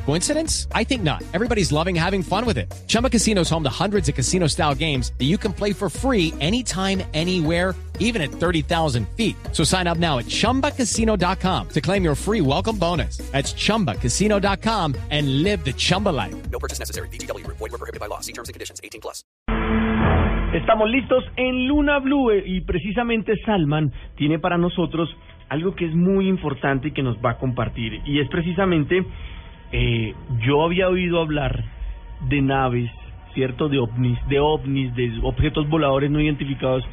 Coincidence? I think not. Everybody's loving having fun with it. Chumba Casino is home to hundreds of casino style games that you can play for free anytime, anywhere, even at 30,000 feet. So sign up now at chumbacasino.com to claim your free welcome bonus. That's chumbacasino.com and live the Chumba life. No purchase necessary. BGW. Void were prohibited by law. See terms and conditions. 18 plus. Estamos listos en Luna Blue eh, y precisamente Salman tiene para nosotros algo que es muy importante y que nos va a compartir. Y es precisamente, eh, yo había oído hablar de naves, ¿cierto? De ovnis, de ovnis, de objetos voladores no identificados.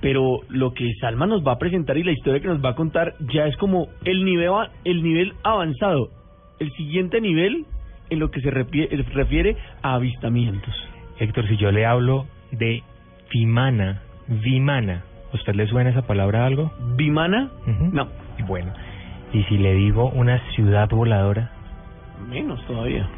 Pero lo que Salman nos va a presentar y la historia que nos va a contar ya es como el nivel, el nivel avanzado, el siguiente nivel en lo que se refiere a avistamientos. Héctor, si yo le hablo de Vimana, Vimana, ¿usted le suena esa palabra a algo? ¿Vimana? No, Bueno, y si le digo una ciudad voladora, menos todavía.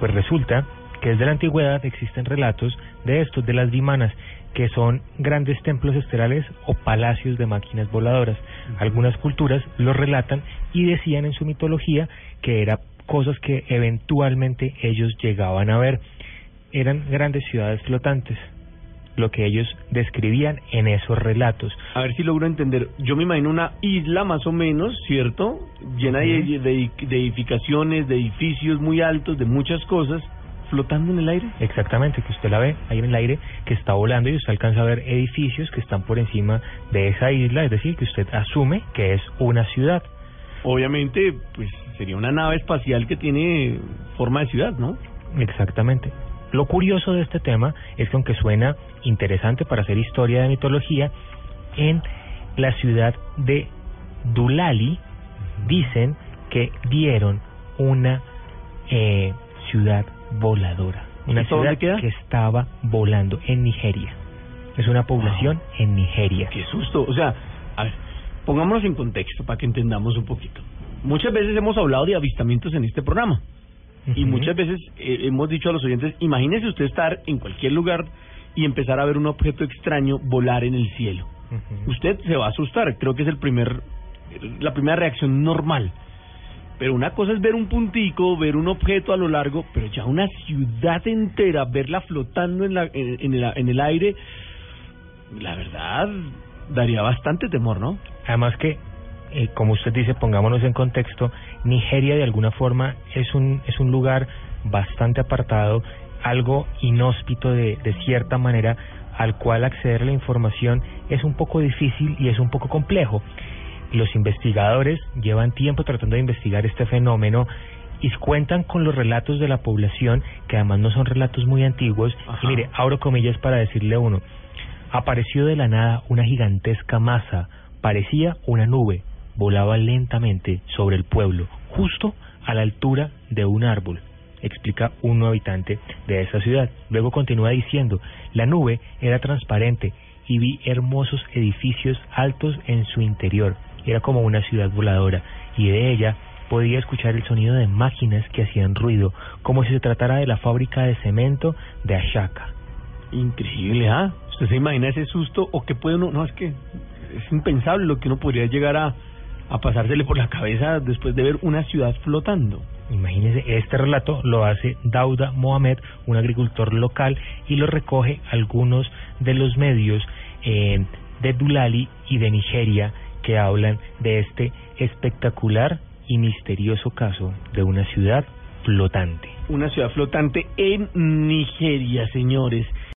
pues resulta que desde la antigüedad existen relatos de estos, de las Vimanas, que son grandes templos estelares o palacios de máquinas voladoras. Algunas culturas los relatan y decían en su mitología que eran cosas que eventualmente ellos llegaban a ver. Eran grandes ciudades flotantes, lo que ellos describían en esos relatos. A ver si logro entender. Yo me imagino una isla más o menos, ¿cierto? Llena de, de- de edificaciones, de edificios muy altos, de muchas cosas, flotando en el aire. Exactamente, que usted la ve ahí en el aire, que está volando y usted alcanza a ver edificios que están por encima de esa isla, es decir, que usted asume que es una ciudad. Obviamente, pues sería una nave espacial que tiene forma de ciudad, ¿no? Exactamente. Lo curioso de este tema es que aunque suena interesante para hacer historia de mitología, en la ciudad de Dulali dicen que vieron una eh, ciudad voladora, una ¿Esto dónde ciudad que estaba volando en Nigeria. Es una población en Nigeria. Qué susto. O sea, a ver, pongámonos en contexto para que entendamos un poquito. Muchas veces hemos hablado de avistamientos en este programa. Y muchas veces eh, hemos dicho a los oyentes, imagínese usted estar en cualquier lugar y empezar a ver un objeto extraño volar en el cielo. Usted se va a asustar, creo que es el primer la primera reacción normal. Pero una cosa es ver un puntico, ver un objeto a lo largo, pero ya una ciudad entera, verla flotando en, la, en, en el, en el aire, la verdad, daría bastante temor, ¿no? Además que, eh, como usted dice, pongámonos en contexto, Nigeria de alguna forma es un, es un lugar bastante apartado, algo inhóspito de, de cierta manera, al cual acceder a la información es un poco difícil y es un poco complejo. Los investigadores llevan tiempo tratando de investigar este fenómeno y cuentan con los relatos de la población, que además no son relatos muy antiguos. Ajá. Y mire, abro comillas para decirle uno, apareció de la nada una gigantesca masa, parecía una nube, volaba lentamente sobre el pueblo, justo a la altura de un árbol, explica un habitante de esa ciudad. Luego continúa diciendo, la nube era transparente y vi hermosos edificios altos en su interior. Era como una ciudad voladora y de ella podía escuchar el sonido de máquinas que hacían ruido, como si se tratara de la fábrica de cemento de Ashaka. Increíble, ¿ah? ¿Usted se imagina ese susto o qué puede uno? No, es que es impensable lo que uno podría llegar a, a pasársele por la cabeza después de ver una ciudad flotando. Imagínese, este relato lo hace Dauda Mohamed, un agricultor local, y lo recoge algunos de los medios eh, de Dulali y de Nigeria que hablan de este espectacular y misterioso caso de una ciudad flotante. Una ciudad flotante en Nigeria, señores.